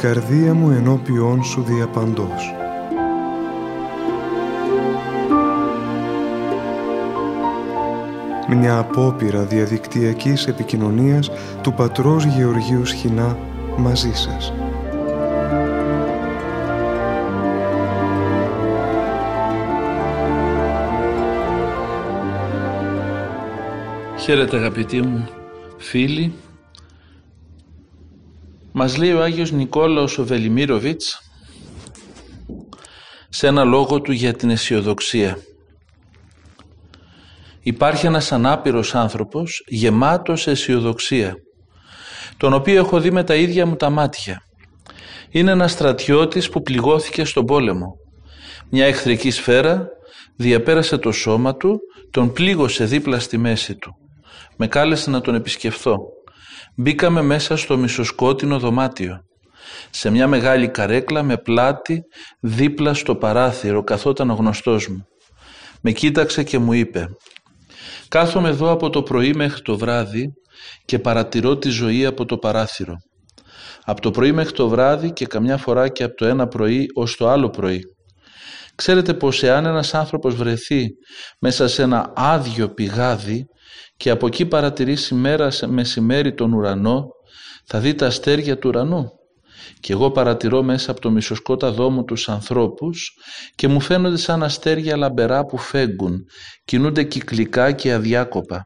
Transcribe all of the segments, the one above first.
η καρδία μου ενώπιόν σου διαπαντός. Μια απόπειρα διαδικτυακής επικοινωνίας του πατρός Γεωργίου Σχοινά μαζί σας. Χαίρετε αγαπητοί μου φίλοι. Μας λέει ο Άγιος Νικόλαος ο Βελιμίροβιτς σε ένα λόγο του για την αισιοδοξία. Υπάρχει ένας ανάπηρος άνθρωπος γεμάτος αισιοδοξία τον οποίο έχω δει με τα ίδια μου τα μάτια. Είναι ένας στρατιώτης που πληγώθηκε στον πόλεμο. Μια εχθρική σφαίρα διαπέρασε το σώμα του, τον πλήγωσε δίπλα στη μέση του. Με κάλεσε να τον επισκεφθώ. Μπήκαμε μέσα στο μισοσκότεινο δωμάτιο. Σε μια μεγάλη καρέκλα με πλάτη δίπλα στο παράθυρο καθόταν ο γνωστός μου. Με κοίταξε και μου είπε «Κάθομαι εδώ από το πρωί μέχρι το βράδυ και παρατηρώ τη ζωή από το παράθυρο. Από το πρωί μέχρι το βράδυ και καμιά φορά και από το ένα πρωί ως το άλλο πρωί. Ξέρετε πως εάν ένας άνθρωπος βρεθεί μέσα σε ένα άδειο πηγάδι και από εκεί παρατηρήσει μέρα σε μεσημέρι τον ουρανό, θα δει τα αστέρια του ουρανού. Και εγώ παρατηρώ μέσα από το μισοσκότα δόμου τους ανθρώπους και μου φαίνονται σαν αστέρια λαμπερά που φέγγουν, κινούνται κυκλικά και αδιάκοπα.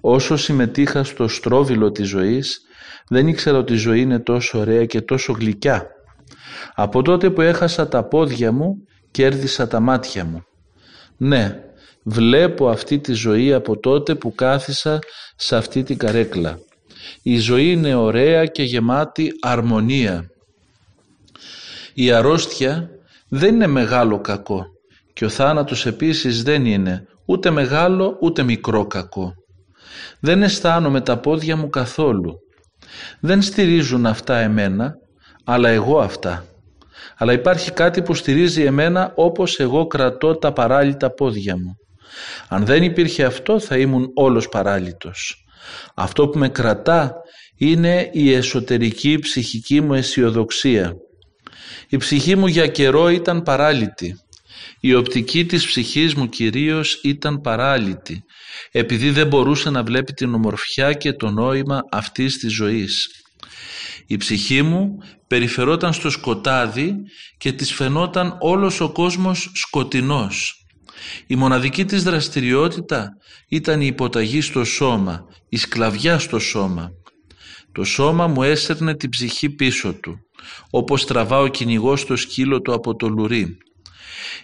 Όσο συμμετείχα στο στρόβιλο της ζωής, δεν ήξερα ότι η ζωή είναι τόσο ωραία και τόσο γλυκιά. Από τότε που έχασα τα πόδια μου, κέρδισα τα μάτια μου. Ναι, βλέπω αυτή τη ζωή από τότε που κάθισα σε αυτή την καρέκλα. Η ζωή είναι ωραία και γεμάτη αρμονία. Η αρρώστια δεν είναι μεγάλο κακό και ο θάνατος επίσης δεν είναι ούτε μεγάλο ούτε μικρό κακό. Δεν αισθάνομαι τα πόδια μου καθόλου. Δεν στηρίζουν αυτά εμένα, αλλά εγώ αυτά. Αλλά υπάρχει κάτι που στηρίζει εμένα όπως εγώ κρατώ τα παράλυτα πόδια μου. Αν δεν υπήρχε αυτό θα ήμουν όλος παράλυτος. Αυτό που με κρατά είναι η εσωτερική ψυχική μου αισιοδοξία. Η ψυχή μου για καιρό ήταν παράλυτη. Η οπτική της ψυχής μου κυρίως ήταν παράλυτη, επειδή δεν μπορούσε να βλέπει την ομορφιά και το νόημα αυτής της ζωής. Η ψυχή μου περιφερόταν στο σκοτάδι και της φαινόταν όλος ο κόσμος σκοτεινός. Η μοναδική της δραστηριότητα ήταν η υποταγή στο σώμα, η σκλαβιά στο σώμα. Το σώμα μου έσερνε την ψυχή πίσω του, όπως τραβά ο κυνηγός το σκύλο του από το λουρί.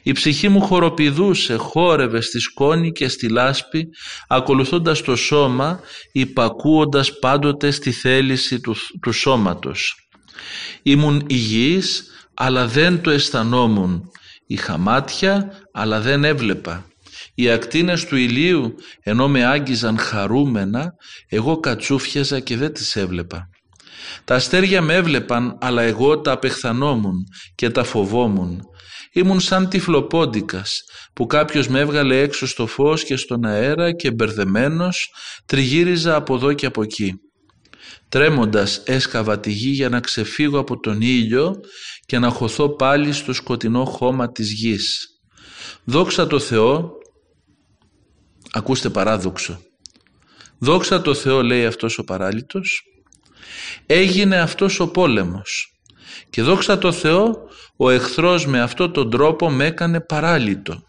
Η ψυχή μου χοροπηδούσε, χόρευε στη σκόνη και στη λάσπη, ακολουθώντας το σώμα, υπακούοντας πάντοτε στη θέληση του, του σώματος. Ήμουν υγιής, αλλά δεν το αισθανόμουν. Είχα μάτια, αλλά δεν έβλεπα. Οι ακτίνες του ηλίου, ενώ με άγγιζαν χαρούμενα, εγώ κατσούφιαζα και δεν τις έβλεπα. Τα αστέρια με έβλεπαν, αλλά εγώ τα απεχθανόμουν και τα φοβόμουν. Ήμουν σαν τυφλοπόντικας που κάποιος με έβγαλε έξω στο φως και στον αέρα και μπερδεμένος τριγύριζα από εδώ και από εκεί. Τρέμοντας έσκαβα τη γη για να ξεφύγω από τον ήλιο και να χωθώ πάλι στο σκοτεινό χώμα της γης. Δόξα το Θεό, ακούστε παράδοξο, δόξα το Θεό λέει αυτός ο παράλυτος, έγινε αυτός ο πόλεμος και δόξα το Θεό ο εχθρός με αυτόν τον τρόπο με έκανε παράλυτο.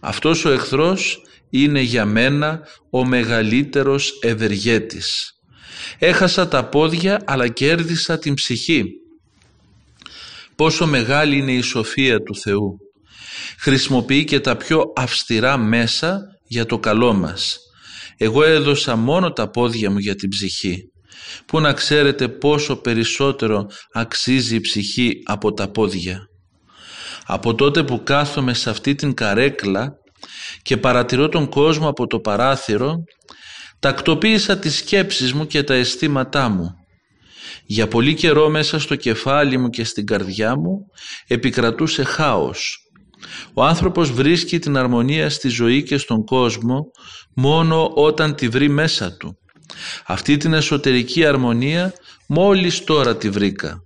Αυτός ο εχθρός είναι για μένα ο μεγαλύτερος ευεργέτης. Έχασα τα πόδια αλλά κέρδισα την ψυχή. Πόσο μεγάλη είναι η σοφία του Θεού. Χρησιμοποιεί και τα πιο αυστηρά μέσα για το καλό μας. Εγώ έδωσα μόνο τα πόδια μου για την ψυχή που να ξέρετε πόσο περισσότερο αξίζει η ψυχή από τα πόδια. Από τότε που κάθομαι σε αυτή την καρέκλα και παρατηρώ τον κόσμο από το παράθυρο, τακτοποίησα τις σκέψεις μου και τα αισθήματά μου. Για πολύ καιρό μέσα στο κεφάλι μου και στην καρδιά μου επικρατούσε χάος. Ο άνθρωπος βρίσκει την αρμονία στη ζωή και στον κόσμο μόνο όταν τη βρει μέσα του. Αυτή την εσωτερική αρμονία μόλις τώρα τη βρήκα.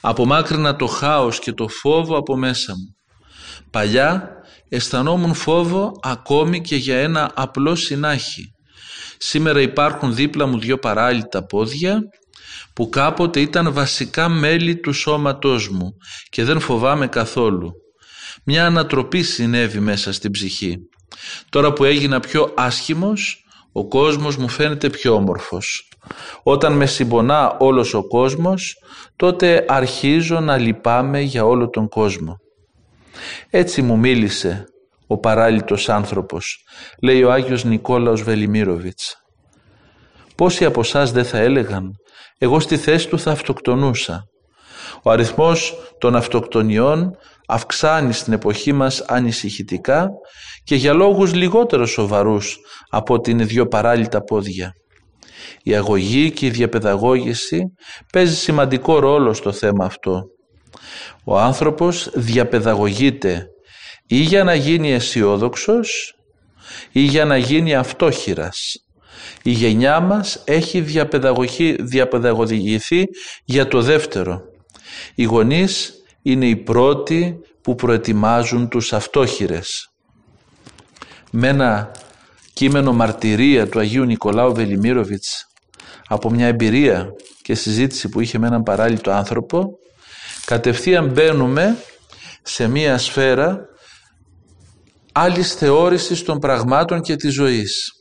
Απομάκρυνα το χάος και το φόβο από μέσα μου. Παλιά αισθανόμουν φόβο ακόμη και για ένα απλό συνάχη. Σήμερα υπάρχουν δίπλα μου δύο παράλυτα πόδια που κάποτε ήταν βασικά μέλη του σώματός μου και δεν φοβάμαι καθόλου. Μια ανατροπή συνέβη μέσα στην ψυχή. Τώρα που έγινα πιο άσχημος, ο κόσμος μου φαίνεται πιο όμορφος. Όταν με συμπονά όλος ο κόσμος, τότε αρχίζω να λυπάμαι για όλο τον κόσμο. Έτσι μου μίλησε ο παράλυτος άνθρωπος, λέει ο Άγιος Νικόλαος Βελιμίροβιτς. Πόσοι από εσάς δεν θα έλεγαν, εγώ στη θέση του θα αυτοκτονούσα. Ο αριθμός των αυτοκτονιών αυξάνει στην εποχή μας ανησυχητικά και για λόγους λιγότερο σοβαρούς από την δυο παράλυτα πόδια. Η αγωγή και η διαπαιδαγώγηση παίζει σημαντικό ρόλο στο θέμα αυτό. Ο άνθρωπος διαπαιδαγωγείται ή για να γίνει αισιόδοξος ή για να γίνει αυτόχειρας. Η γενιά μας έχει διαπαιδαγωγηθεί για το δεύτερο. Οι γονείς είναι οι πρώτοι που προετοιμάζουν τους αυτόχειρες. Με ένα κείμενο μαρτυρία του Αγίου Νικολάου Βελιμίροβιτς από μια εμπειρία και συζήτηση που είχε με έναν παράλληλο άνθρωπο κατευθείαν μπαίνουμε σε μια σφαίρα άλλης θεώρησης των πραγμάτων και της ζωής.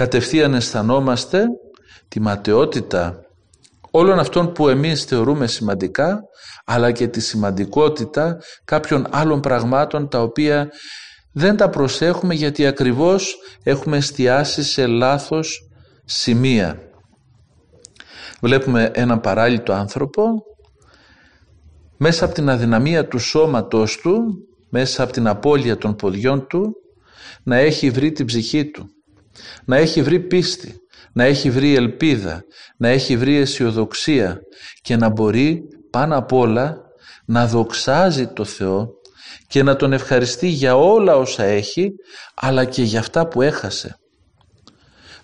Κατευθείαν αισθανόμαστε τη ματαιότητα όλων αυτών που εμείς θεωρούμε σημαντικά αλλά και τη σημαντικότητα κάποιων άλλων πραγμάτων τα οποία δεν τα προσέχουμε γιατί ακριβώς έχουμε εστιάσει σε λάθος σημεία. Βλέπουμε έναν παράλληλο άνθρωπο μέσα από την αδυναμία του σώματος του, μέσα από την απώλεια των ποδιών του, να έχει βρει την ψυχή του, να έχει βρει πίστη, να έχει βρει ελπίδα, να έχει βρει αισιοδοξία και να μπορεί πάνω απ' όλα να δοξάζει το Θεό και να τον ευχαριστεί για όλα όσα έχει αλλά και για αυτά που έχασε.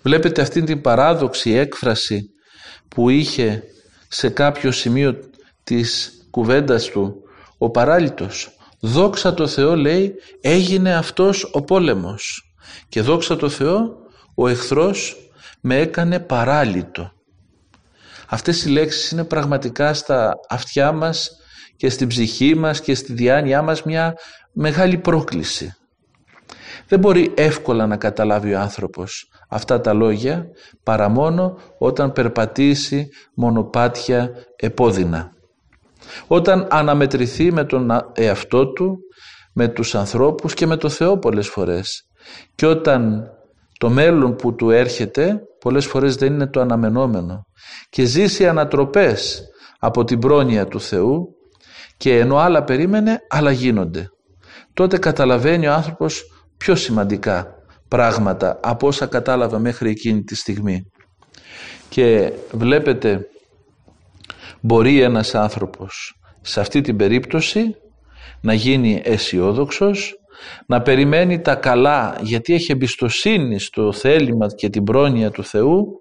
Βλέπετε αυτήν την παράδοξη έκφραση που είχε σε κάποιο σημείο της κουβέντας του ο παράλυτος. Δόξα το Θεό λέει έγινε αυτός ο πόλεμος και δόξα το Θεό ο εχθρός με έκανε παράλυτο. Αυτές οι λέξεις είναι πραγματικά στα αυτιά μας και στην ψυχή μας και στη διάνοιά μας μια μεγάλη πρόκληση. Δεν μπορεί εύκολα να καταλάβει ο άνθρωπος αυτά τα λόγια παρά μόνο όταν περπατήσει μονοπάτια επώδυνα. Όταν αναμετρηθεί με τον εαυτό του, με τους ανθρώπους και με το Θεό πολλές φορές. Και όταν το μέλλον που του έρχεται πολλές φορές δεν είναι το αναμενόμενο και ζήσει ανατροπές από την πρόνοια του Θεού και ενώ άλλα περίμενε άλλα γίνονται. Τότε καταλαβαίνει ο άνθρωπος πιο σημαντικά πράγματα από όσα κατάλαβα μέχρι εκείνη τη στιγμή. Και βλέπετε μπορεί ένας άνθρωπος σε αυτή την περίπτωση να γίνει αισιόδοξος, να περιμένει τα καλά γιατί έχει εμπιστοσύνη στο θέλημα και την πρόνοια του Θεού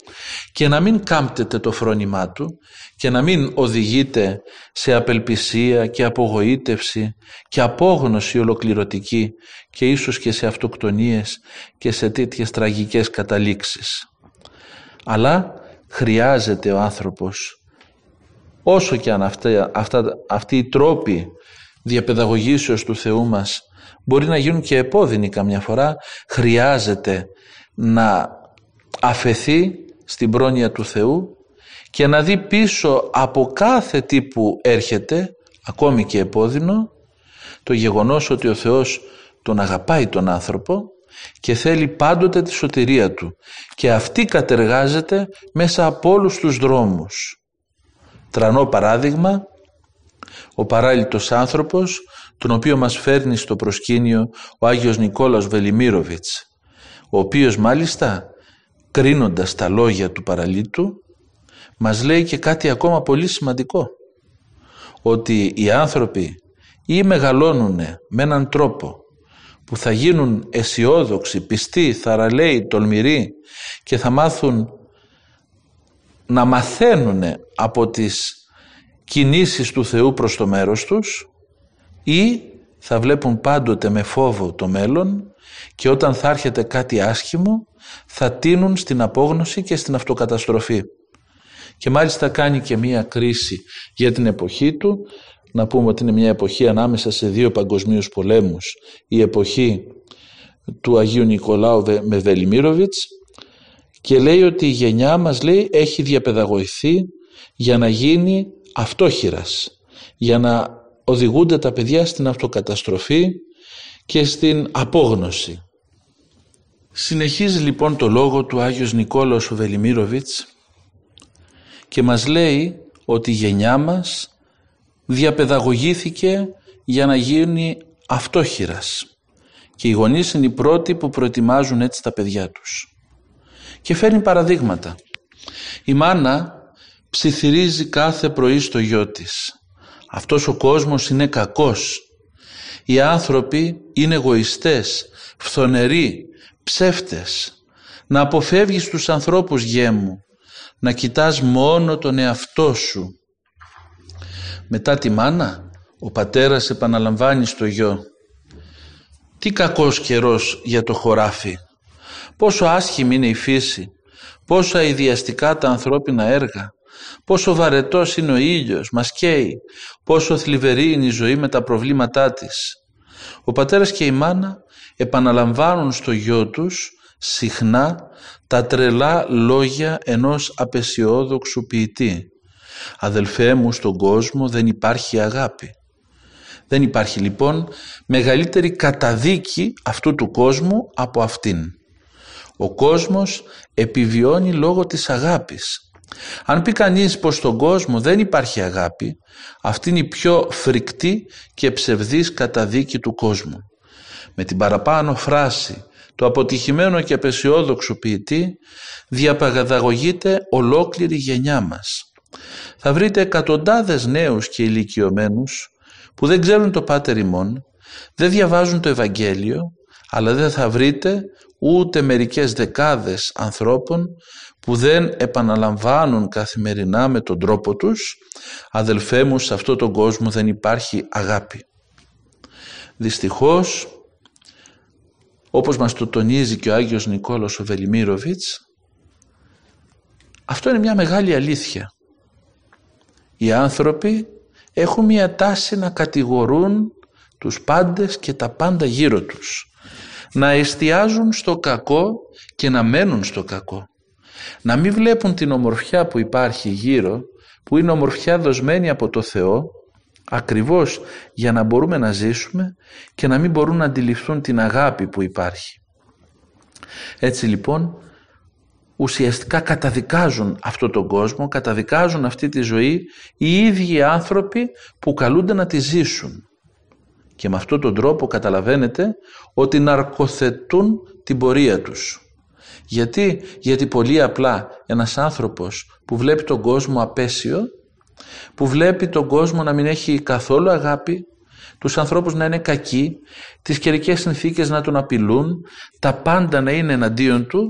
και να μην κάμπτεται το φρόνημά του και να μην οδηγείται σε απελπισία και απογοήτευση και απόγνωση ολοκληρωτική και ίσως και σε αυτοκτονίες και σε τέτοιες τραγικές καταλήξεις. Αλλά χρειάζεται ο άνθρωπος όσο και αν αυτά, αυτά, αυτοί οι τρόποι διαπαιδαγωγήσεως του Θεού μας μπορεί να γίνουν και επώδυνοι καμιά φορά, χρειάζεται να αφαιθεί στην πρόνοια του Θεού και να δει πίσω από κάθε τι που έρχεται, ακόμη και επώδυνο, το γεγονός ότι ο Θεός τον αγαπάει τον άνθρωπο και θέλει πάντοτε τη σωτηρία του και αυτή κατεργάζεται μέσα από όλους τους δρόμους. Τρανό παράδειγμα, ο παράλυτος άνθρωπος τον οποίο μας φέρνει στο προσκήνιο ο Άγιος Νικόλαος Βελιμίροβιτς, ο οποίος μάλιστα κρίνοντας τα λόγια του παραλίτου μας λέει και κάτι ακόμα πολύ σημαντικό ότι οι άνθρωποι ή μεγαλώνουν με έναν τρόπο που θα γίνουν αισιόδοξοι, πιστοί, θαραλέοι, τολμηροί και θα μάθουν να μαθαίνουν από τις κινήσεις του Θεού προς το μέρος τους ή θα βλέπουν πάντοτε με φόβο το μέλλον και όταν θα έρχεται κάτι άσχημο θα τίνουν στην απόγνωση και στην αυτοκαταστροφή. Και μάλιστα κάνει και μία κρίση για την εποχή του, να πούμε ότι είναι μια εποχή ανάμεσα σε δύο παγκοσμίους πολέμους, η εποχή του Αγίου Νικολάου με Βελιμίροβιτς και λέει ότι η γενιά μας λέει έχει διαπαιδαγωηθεί για να γίνει αυτόχειρας, για να οδηγούνται τα παιδιά στην αυτοκαταστροφή και στην απόγνωση. Συνεχίζει λοιπόν το λόγο του Άγιος Νικόλαος Βελιμίροβιτς και μας λέει ότι η γενιά μας διαπαιδαγωγήθηκε για να γίνει αυτόχειρας και οι γονείς είναι οι πρώτοι που προετοιμάζουν έτσι τα παιδιά τους. Και φέρνει παραδείγματα. Η μάνα ψιθυρίζει κάθε πρωί στο γιο της. Αυτός ο κόσμος είναι κακός. Οι άνθρωποι είναι εγωιστές, φθονεροί, ψεύτες. Να αποφεύγεις τους ανθρώπους γέμου. Να κοιτάς μόνο τον εαυτό σου. Μετά τη μάνα, ο πατέρας επαναλαμβάνει στο γιο. Τι κακός καιρός για το χωράφι. Πόσο άσχημη είναι η φύση. Πόσο αειδιαστικά τα ανθρώπινα έργα. Πόσο βαρετός είναι ο ήλιος, μας καίει. Πόσο θλιβερή είναι η ζωή με τα προβλήματά της. Ο πατέρας και η μάνα επαναλαμβάνουν στο γιο τους συχνά τα τρελά λόγια ενός απεσιόδοξου ποιητή. Αδελφέ μου στον κόσμο δεν υπάρχει αγάπη. Δεν υπάρχει λοιπόν μεγαλύτερη καταδίκη αυτού του κόσμου από αυτήν. Ο κόσμος επιβιώνει λόγω της αγάπης. Αν πει κανείς πως στον κόσμο δεν υπάρχει αγάπη, αυτή είναι η πιο φρικτή και ψευδής καταδίκη του κόσμου. Με την παραπάνω φράση του αποτυχημένου και απεσιόδοξου ποιητή διαπαγαδαγωγείται ολόκληρη γενιά μας. Θα βρείτε εκατοντάδες νέους και ηλικιωμένους που δεν ξέρουν το Πάτερ ημών, δεν διαβάζουν το Ευαγγέλιο, αλλά δεν θα βρείτε ούτε μερικές δεκάδες ανθρώπων που δεν επαναλαμβάνουν καθημερινά με τον τρόπο τους «Αδελφέ μου, σε αυτόν τον κόσμο δεν υπάρχει αγάπη». Δυστυχώς, όπως μας το τονίζει και ο Άγιος Νικόλος ο Βελιμίροβιτς, αυτό είναι μια μεγάλη αλήθεια. Οι άνθρωποι έχουν μια τάση να κατηγορούν τους πάντες και τα πάντα γύρω τους. Να εστιάζουν στο κακό και να μένουν στο κακό. Να μην βλέπουν την ομορφιά που υπάρχει γύρω, που είναι ομορφιά δοσμένη από το Θεό, ακριβώς για να μπορούμε να ζήσουμε και να μην μπορούν να αντιληφθούν την αγάπη που υπάρχει. Έτσι λοιπόν ουσιαστικά καταδικάζουν αυτό τον κόσμο, καταδικάζουν αυτή τη ζωή οι ίδιοι άνθρωποι που καλούνται να τη ζήσουν. Και με αυτόν τον τρόπο καταλαβαίνετε ότι ναρκοθετούν την πορεία τους. Γιατί, γιατί πολύ απλά ένας άνθρωπος που βλέπει τον κόσμο απέσιο, που βλέπει τον κόσμο να μην έχει καθόλου αγάπη, τους ανθρώπους να είναι κακοί, τις καιρικές συνθήκες να τον απειλούν, τα πάντα να είναι εναντίον του,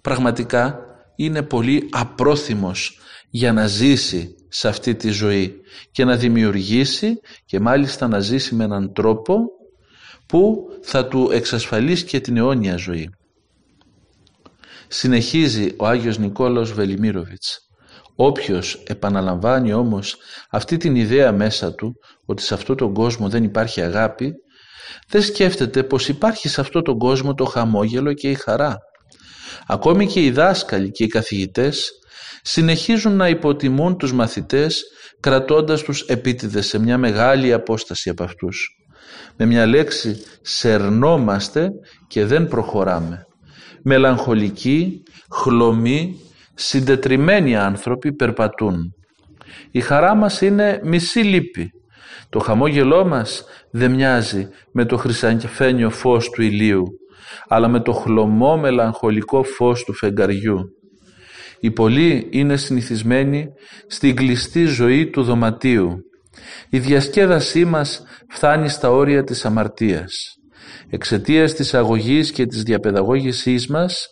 πραγματικά είναι πολύ απρόθυμος για να ζήσει σε αυτή τη ζωή και να δημιουργήσει και μάλιστα να ζήσει με έναν τρόπο που θα του εξασφαλίσει και την αιώνια ζωή. Συνεχίζει ο Άγιος Νικόλαος Βελιμίροβιτς. Όποιος επαναλαμβάνει όμως αυτή την ιδέα μέσα του ότι σε αυτόν τον κόσμο δεν υπάρχει αγάπη δεν σκέφτεται πως υπάρχει σε αυτόν τον κόσμο το χαμόγελο και η χαρά Ακόμη και οι δάσκαλοι και οι καθηγητές συνεχίζουν να υποτιμούν τους μαθητές κρατώντας τους επίτηδες σε μια μεγάλη απόσταση από αυτούς. Με μια λέξη σερνόμαστε και δεν προχωράμε. Μελαγχολικοί, χλωμοί, συντετριμένοι άνθρωποι περπατούν. Η χαρά μας είναι μισή λύπη. Το χαμόγελό μας δεν μοιάζει με το χρυσαφένιο φως του ηλίου αλλά με το χλωμό μελαγχολικό φως του φεγγαριού. Οι πολλοί είναι συνηθισμένοι στην κλειστή ζωή του δωματίου. Η διασκέδασή μας φτάνει στα όρια της αμαρτίας. Εξαιτίας της αγωγής και της διαπαιδαγώγησής μας,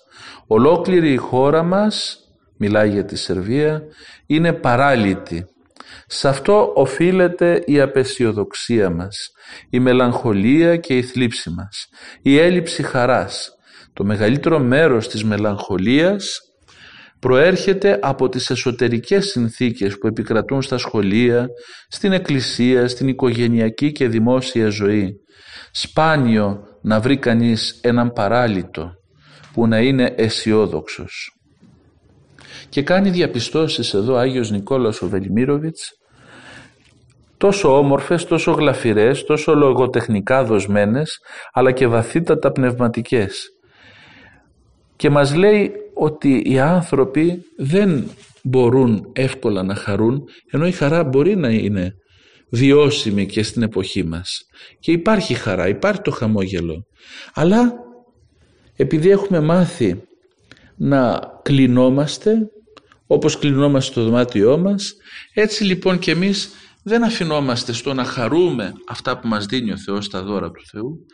ολόκληρη η χώρα μας, μιλάει για τη Σερβία, είναι παράλυτη. Σε αυτό οφείλεται η απεσιοδοξία μας, η μελαγχολία και η θλίψη μας, η έλλειψη χαράς. Το μεγαλύτερο μέρος της μελαγχολίας προέρχεται από τις εσωτερικές συνθήκες που επικρατούν στα σχολεία, στην εκκλησία, στην οικογενειακή και δημόσια ζωή. Σπάνιο να βρει κανείς έναν παράλυτο που να είναι αισιόδοξος. Και κάνει διαπιστώσεις εδώ Άγιος Νικόλαος ο Βελιμίροβιτς τόσο όμορφες, τόσο γλαφυρές, τόσο λογοτεχνικά δοσμένες, αλλά και βαθύτατα πνευματικές. Και μας λέει ότι οι άνθρωποι δεν μπορούν εύκολα να χαρούν, ενώ η χαρά μπορεί να είναι βιώσιμη και στην εποχή μας. Και υπάρχει χαρά, υπάρχει το χαμόγελο. Αλλά επειδή έχουμε μάθει να κλεινόμαστε, όπως κλεινόμαστε στο δωμάτιό μας, έτσι λοιπόν και εμείς δεν αφινόμαστε στο να χαρούμε αυτά που μας δίνει ο Θεός στα δώρα του Θεού,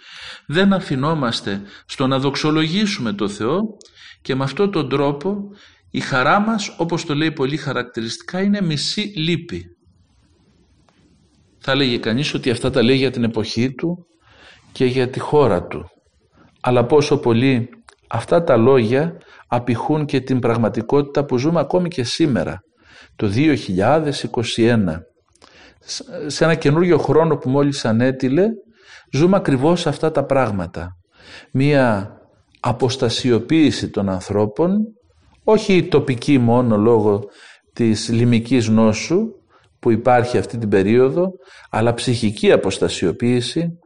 δεν αφινόμαστε στο να δοξολογήσουμε το Θεό και με αυτόν τον τρόπο η χαρά μας, όπως το λέει πολύ χαρακτηριστικά, είναι μισή λύπη. Θα λέγει κανείς ότι αυτά τα λέει για την εποχή του και για τη χώρα του. Αλλά πόσο πολύ αυτά τα λόγια απηχούν και την πραγματικότητα που ζούμε ακόμη και σήμερα, το 2021 σε ένα καινούριο χρόνο που μόλις ανέτειλε ζούμε ακριβώς αυτά τα πράγματα. Μία αποστασιοποίηση των ανθρώπων, όχι τοπική μόνο λόγω της λιμικής νόσου που υπάρχει αυτή την περίοδο, αλλά ψυχική αποστασιοποίηση,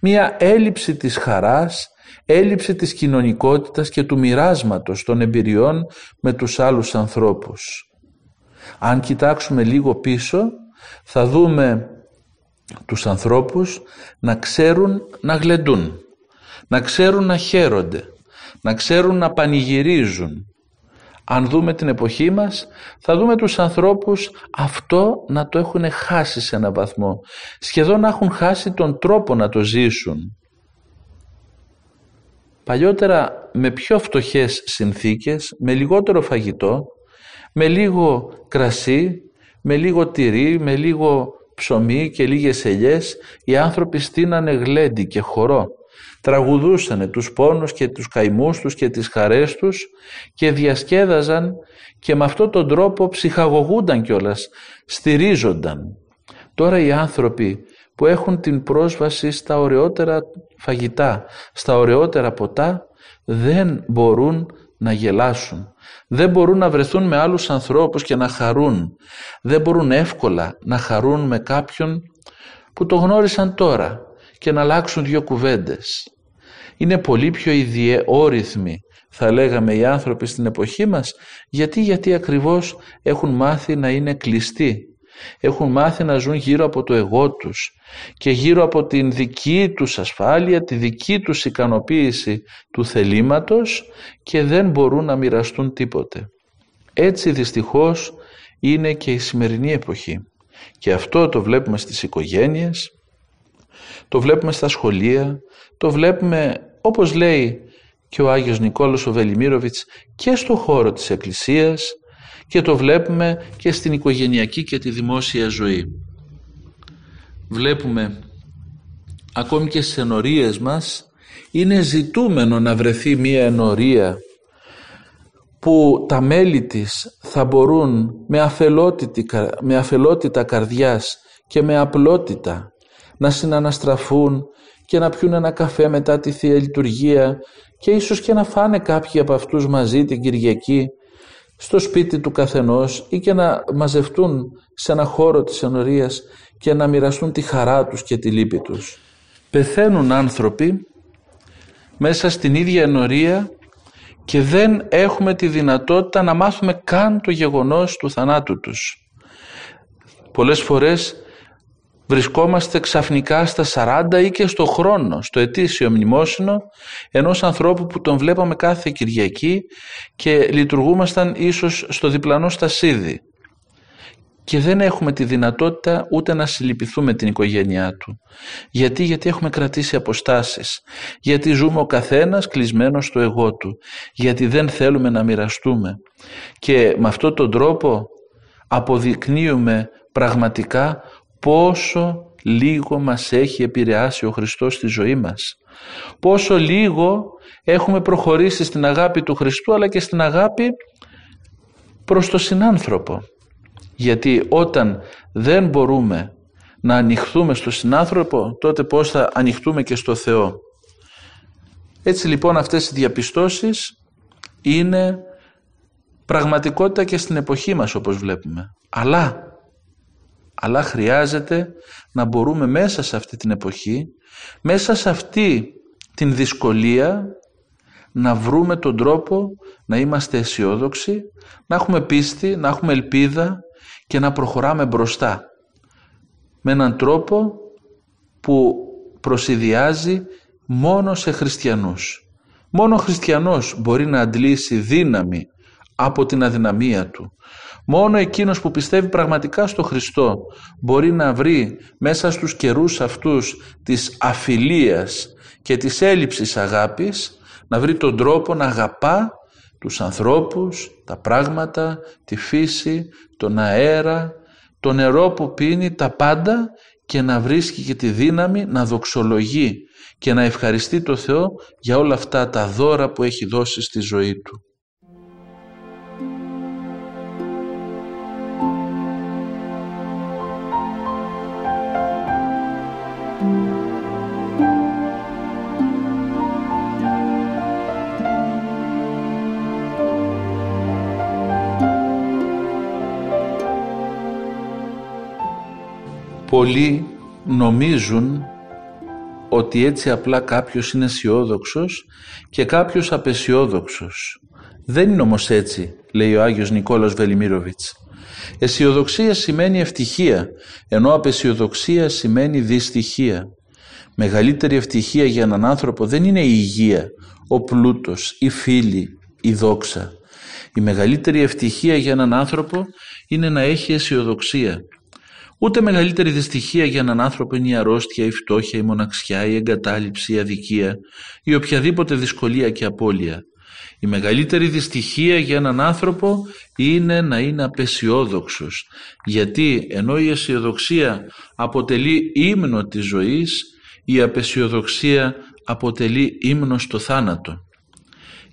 μία έλλειψη της χαράς, έλλειψη της κοινωνικότητας και του μοιράσματος των εμπειριών με τους άλλους ανθρώπους. Αν κοιτάξουμε λίγο πίσω, θα δούμε τους ανθρώπους να ξέρουν να γλεντούν, να ξέρουν να χαίρονται, να ξέρουν να πανηγυρίζουν. Αν δούμε την εποχή μας, θα δούμε τους ανθρώπους αυτό να το έχουν χάσει σε έναν βαθμό. Σχεδόν να έχουν χάσει τον τρόπο να το ζήσουν. Παλιότερα με πιο φτωχές συνθήκες, με λιγότερο φαγητό, με λίγο κρασί, με λίγο τυρί, με λίγο ψωμί και λίγες ελιές οι άνθρωποι στείνανε γλέντι και χορό. Τραγουδούσανε τους πόνους και τους καημούς τους και τις χαρές τους και διασκέδαζαν και με αυτόν τον τρόπο ψυχαγωγούνταν κιόλας, στηρίζονταν. Τώρα οι άνθρωποι που έχουν την πρόσβαση στα ωραιότερα φαγητά, στα ωραιότερα ποτά, δεν μπορούν να γελάσουν. Δεν μπορούν να βρεθούν με άλλους ανθρώπους και να χαρούν. Δεν μπορούν εύκολα να χαρούν με κάποιον που το γνώρισαν τώρα και να αλλάξουν δύο κουβέντες. Είναι πολύ πιο ιδιαιόρυθμοι θα λέγαμε οι άνθρωποι στην εποχή μας γιατί, γιατί ακριβώς έχουν μάθει να είναι κλειστοί έχουν μάθει να ζουν γύρω από το εγώ τους και γύρω από την δική τους ασφάλεια, τη δική τους ικανοποίηση του θελήματος και δεν μπορούν να μοιραστούν τίποτε. Έτσι δυστυχώς είναι και η σημερινή εποχή. Και αυτό το βλέπουμε στις οικογένειες, το βλέπουμε στα σχολεία, το βλέπουμε όπως λέει και ο Άγιος Νικόλος ο Βελιμίροβιτς και στο χώρο της Εκκλησίας και το βλέπουμε και στην οικογενειακή και τη δημόσια ζωή. Βλέπουμε ακόμη και στις ενορίες μας είναι ζητούμενο να βρεθεί μία ενορία που τα μέλη της θα μπορούν με, με αφελότητα καρδιάς και με απλότητα να συναναστραφούν και να πιούν ένα καφέ μετά τη Θεία Λειτουργία και ίσως και να φάνε κάποιοι από αυτούς μαζί την Κυριακή στο σπίτι του καθενός ή και να μαζευτούν σε ένα χώρο της ενορίας και να μοιραστούν τη χαρά τους και τη λύπη τους. Πεθαίνουν άνθρωποι μέσα στην ίδια ενορία και δεν έχουμε τη δυνατότητα να μάθουμε καν το γεγονός του θανάτου τους. Πολλές φορές βρισκόμαστε ξαφνικά στα 40 ή και στο χρόνο, στο ετήσιο μνημόσυνο ενός ανθρώπου που τον βλέπαμε κάθε Κυριακή και λειτουργούμασταν ίσως στο διπλανό στασίδι και δεν έχουμε τη δυνατότητα ούτε να συλληπιθούμε την οικογένειά του. Γιατί, γιατί έχουμε κρατήσει αποστάσεις. Γιατί ζούμε ο καθένας κλεισμένος στο εγώ του. Γιατί δεν θέλουμε να μοιραστούμε. Και με αυτόν τον τρόπο αποδεικνύουμε πραγματικά πόσο λίγο μας έχει επηρεάσει ο Χριστός στη ζωή μας. Πόσο λίγο έχουμε προχωρήσει στην αγάπη του Χριστού αλλά και στην αγάπη προς το συνάνθρωπο. Γιατί όταν δεν μπορούμε να ανοιχθούμε στο συνάνθρωπο τότε πώς θα ανοιχτούμε και στο Θεό. Έτσι λοιπόν αυτές οι διαπιστώσεις είναι πραγματικότητα και στην εποχή μας όπως βλέπουμε. Αλλά, αλλά χρειάζεται να μπορούμε μέσα σε αυτή την εποχή, μέσα σε αυτή την δυσκολία να βρούμε τον τρόπο να είμαστε αισιόδοξοι, να έχουμε πίστη, να έχουμε ελπίδα και να προχωράμε μπροστά. Με έναν τρόπο που προσυδειάζει μόνο σε χριστιανούς. Μόνο ο χριστιανός μπορεί να αντλήσει δύναμη από την αδυναμία του. Μόνο εκείνος που πιστεύει πραγματικά στο Χριστό μπορεί να βρει μέσα στους καιρούς αυτούς της αφιλίας και της έλλειψης αγάπης να βρει τον τρόπο να αγαπά τους ανθρώπους, τα πράγματα, τη φύση, τον αέρα, το νερό που πίνει, τα πάντα και να βρίσκει και τη δύναμη να δοξολογεί και να ευχαριστεί το Θεό για όλα αυτά τα δώρα που έχει δώσει στη ζωή του. Πολλοί νομίζουν ότι έτσι απλά κάποιος είναι αισιόδοξος και κάποιος απεσιόδοξος. Δεν είναι όμως έτσι, λέει ο Άγιος Νικόλαος Βελιμίροβιτς. Αισιοδοξία σημαίνει ευτυχία, ενώ απεσιοδοξία σημαίνει δυστυχία. Μεγαλύτερη ευτυχία για έναν άνθρωπο δεν είναι η υγεία, ο πλούτος, η φίλη, η δόξα. Η μεγαλύτερη ευτυχία για έναν άνθρωπο είναι να έχει αισιοδοξία. Ούτε μεγαλύτερη δυστυχία για έναν άνθρωπο είναι η αρρώστια, η φτώχεια, η μοναξιά, η εγκατάλειψη, η αδικία ή οποιαδήποτε δυσκολία και απώλεια. Η μεγαλύτερη δυστυχία για έναν άνθρωπο είναι να είναι απεσιόδοξος. Γιατί ενώ η αισιοδοξία αποτελεί ύμνο της ζωής, η απεσιοδοξία αποτελεί ύμνο στο θάνατο.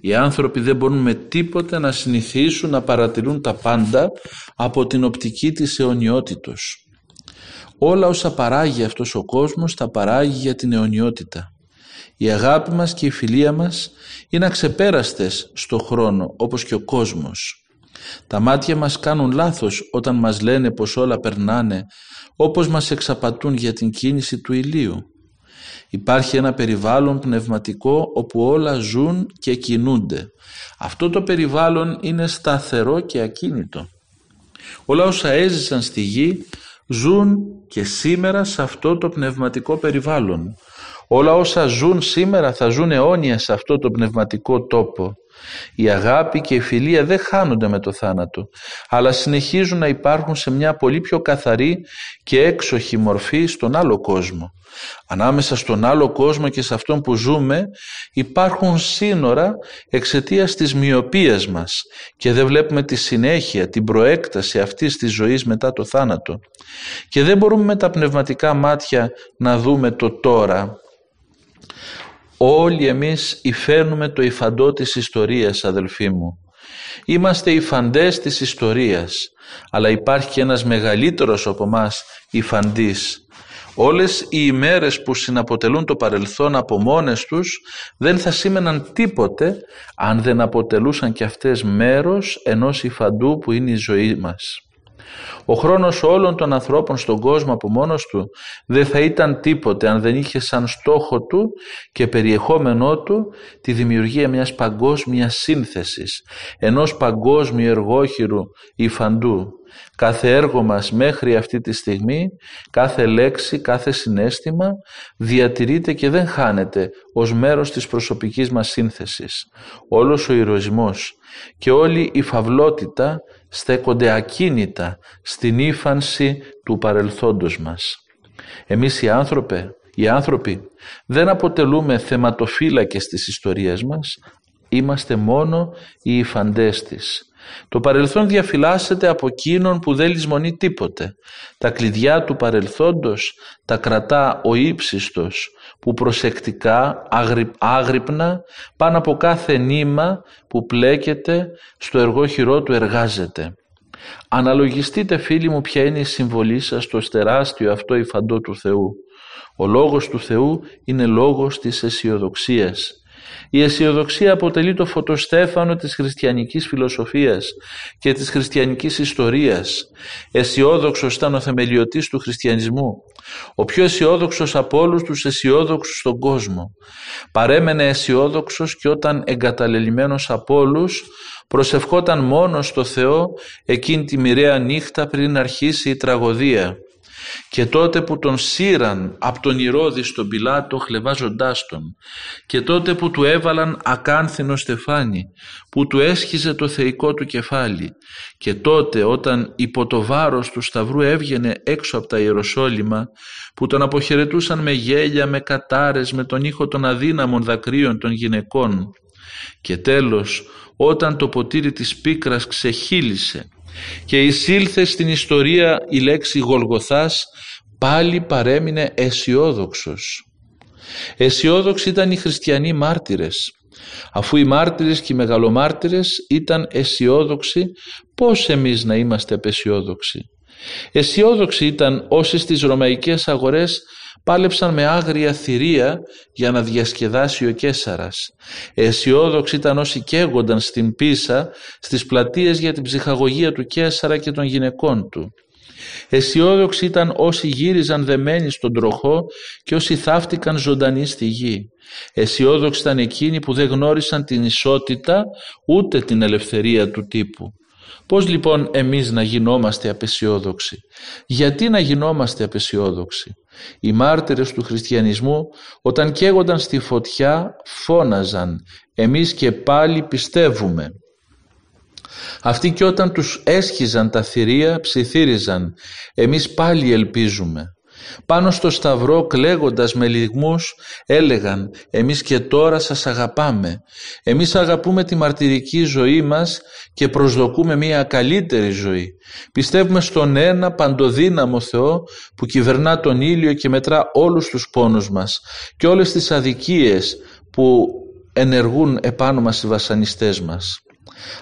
Οι άνθρωποι δεν μπορούν με τίποτε να συνηθίσουν να παρατηρούν τα πάντα από την οπτική της αιωνιότητος. Όλα όσα παράγει αυτός ο κόσμος τα παράγει για την αιωνιότητα. Η αγάπη μας και η φιλία μας είναι αξεπέραστες στο χρόνο όπως και ο κόσμος. Τα μάτια μας κάνουν λάθος όταν μας λένε πως όλα περνάνε όπως μας εξαπατούν για την κίνηση του ηλίου. Υπάρχει ένα περιβάλλον πνευματικό όπου όλα ζουν και κινούνται. Αυτό το περιβάλλον είναι σταθερό και ακίνητο. Όλα όσα έζησαν στη γη ζουν και σήμερα σε αυτό το πνευματικό περιβάλλον. Όλα όσα ζουν σήμερα θα ζουν αιώνια σε αυτό το πνευματικό τόπο. Η αγάπη και η φιλία δεν χάνονται με το θάνατο, αλλά συνεχίζουν να υπάρχουν σε μια πολύ πιο καθαρή και έξοχη μορφή στον άλλο κόσμο. Ανάμεσα στον άλλο κόσμο και σε αυτόν που ζούμε υπάρχουν σύνορα εξαιτίας της μοιοπίας μας και δεν βλέπουμε τη συνέχεια, την προέκταση αυτής της ζωής μετά το θάνατο. Και δεν μπορούμε με τα πνευματικά μάτια να δούμε το τώρα, Όλοι εμείς υφαίνουμε το υφαντό της ιστορίας αδελφοί μου. Είμαστε υφαντές της ιστορίας, αλλά υπάρχει και ένας μεγαλύτερος από μας υφαντής. Όλες οι ημέρες που συναποτελούν το παρελθόν από μόνες τους δεν θα σήμαιναν τίποτε αν δεν αποτελούσαν και αυτές μέρος ενός υφαντού που είναι η ζωή μας. Ο χρόνος όλων των ανθρώπων στον κόσμο από μόνος του δεν θα ήταν τίποτε αν δεν είχε σαν στόχο του και περιεχόμενό του τη δημιουργία μιας παγκόσμιας σύνθεσης, ενός παγκόσμιου εργόχειρου υφαντού. Κάθε έργο μας μέχρι αυτή τη στιγμή, κάθε λέξη, κάθε συνέστημα διατηρείται και δεν χάνεται ως μέρος της προσωπικής μας σύνθεσης. Όλος ο ηρωισμός και όλη η φαυλότητα στέκονται ακίνητα στην ύφανση του παρελθόντος μας. Εμείς οι άνθρωποι, οι άνθρωποι δεν αποτελούμε θεματοφύλακες της ιστορίας μας, Είμαστε μόνο οι υφαντές της. Το παρελθόν διαφυλάσσεται από εκείνον που δεν λησμονεί τίποτε. Τα κλειδιά του παρελθόντος τα κρατά ο ύψιστος που προσεκτικά, άγρυπνα, πάνω από κάθε νήμα που πλέκεται στο εργόχειρό του εργάζεται. Αναλογιστείτε φίλοι μου ποια είναι η συμβολή σας στο τεράστιο αυτό υφαντό του Θεού. Ο λόγος του Θεού είναι λόγος της αισιοδοξίας. Η αισιοδοξία αποτελεί το φωτοστέφανο της χριστιανικής φιλοσοφίας και της χριστιανικής ιστορίας. Αισιόδοξος ήταν ο θεμελιωτής του χριστιανισμού. Ο πιο αισιόδοξος από όλους τους αισιόδοξους στον κόσμο. Παρέμενε αισιόδοξος και όταν εγκαταλελειμμένος από όλους προσευχόταν μόνος στο Θεό εκείνη τη μοιραία νύχτα πριν αρχίσει η τραγωδία και τότε που τον σύραν από τον Ηρώδη στον Πιλάτο χλεβάζοντάς τον. Και τότε που του έβαλαν ακάνθινο στεφάνι που του έσχιζε το θεϊκό του κεφάλι. Και τότε όταν υπό το βάρος του Σταυρού έβγαινε έξω από τα Ιεροσόλυμα που τον αποχαιρετούσαν με γέλια, με κατάρες, με τον ήχο των αδύναμων δακρύων των γυναικών. Και τέλος όταν το ποτήρι της πίκρας ξεχύλισε και εισήλθε στην ιστορία η λέξη Γολγοθάς πάλι παρέμεινε αισιόδοξος. Αισιόδοξοι ήταν οι χριστιανοί μάρτυρες. Αφού οι μάρτυρες και οι μεγαλομάρτυρες ήταν αισιόδοξοι, πώς εμείς να είμαστε απεσιόδοξοι; Αισιόδοξοι ήταν όσοι στις ρωμαϊκές αγορές πάλεψαν με άγρια θηρία για να διασκεδάσει ο Κέσαρας. Αισιόδοξοι ήταν όσοι καίγονταν στην πίσα στις πλατείες για την ψυχαγωγία του Κέσαρα και των γυναικών του. Αισιόδοξοι ήταν όσοι γύριζαν δεμένοι στον τροχό και όσοι θαύτηκαν ζωντανοί στη γη. Αισιόδοξοι ήταν εκείνοι που δεν γνώρισαν την ισότητα ούτε την ελευθερία του τύπου. Πώς λοιπόν εμείς να γινόμαστε απεσιόδοξοι; Γιατί να γινόμαστε απεσιόδοξοι; Οι μάρτυρες του χριστιανισμού όταν καίγονταν στη φωτιά φώναζαν «Εμείς και πάλι πιστεύουμε». Αυτοί και όταν τους έσχιζαν τα θηρία ψιθύριζαν «Εμείς πάλι ελπίζουμε». Πάνω στο σταυρό κλαίγοντας με λιγμούς έλεγαν «Εμείς και τώρα σας αγαπάμε. Εμείς αγαπούμε τη μαρτυρική ζωή μας και προσδοκούμε μια καλύτερη ζωή. Πιστεύουμε στον ένα παντοδύναμο Θεό που κυβερνά τον ήλιο και μετρά όλους τους πόνους μας και όλες τις αδικίες που ενεργούν επάνω μας οι βασανιστές μας.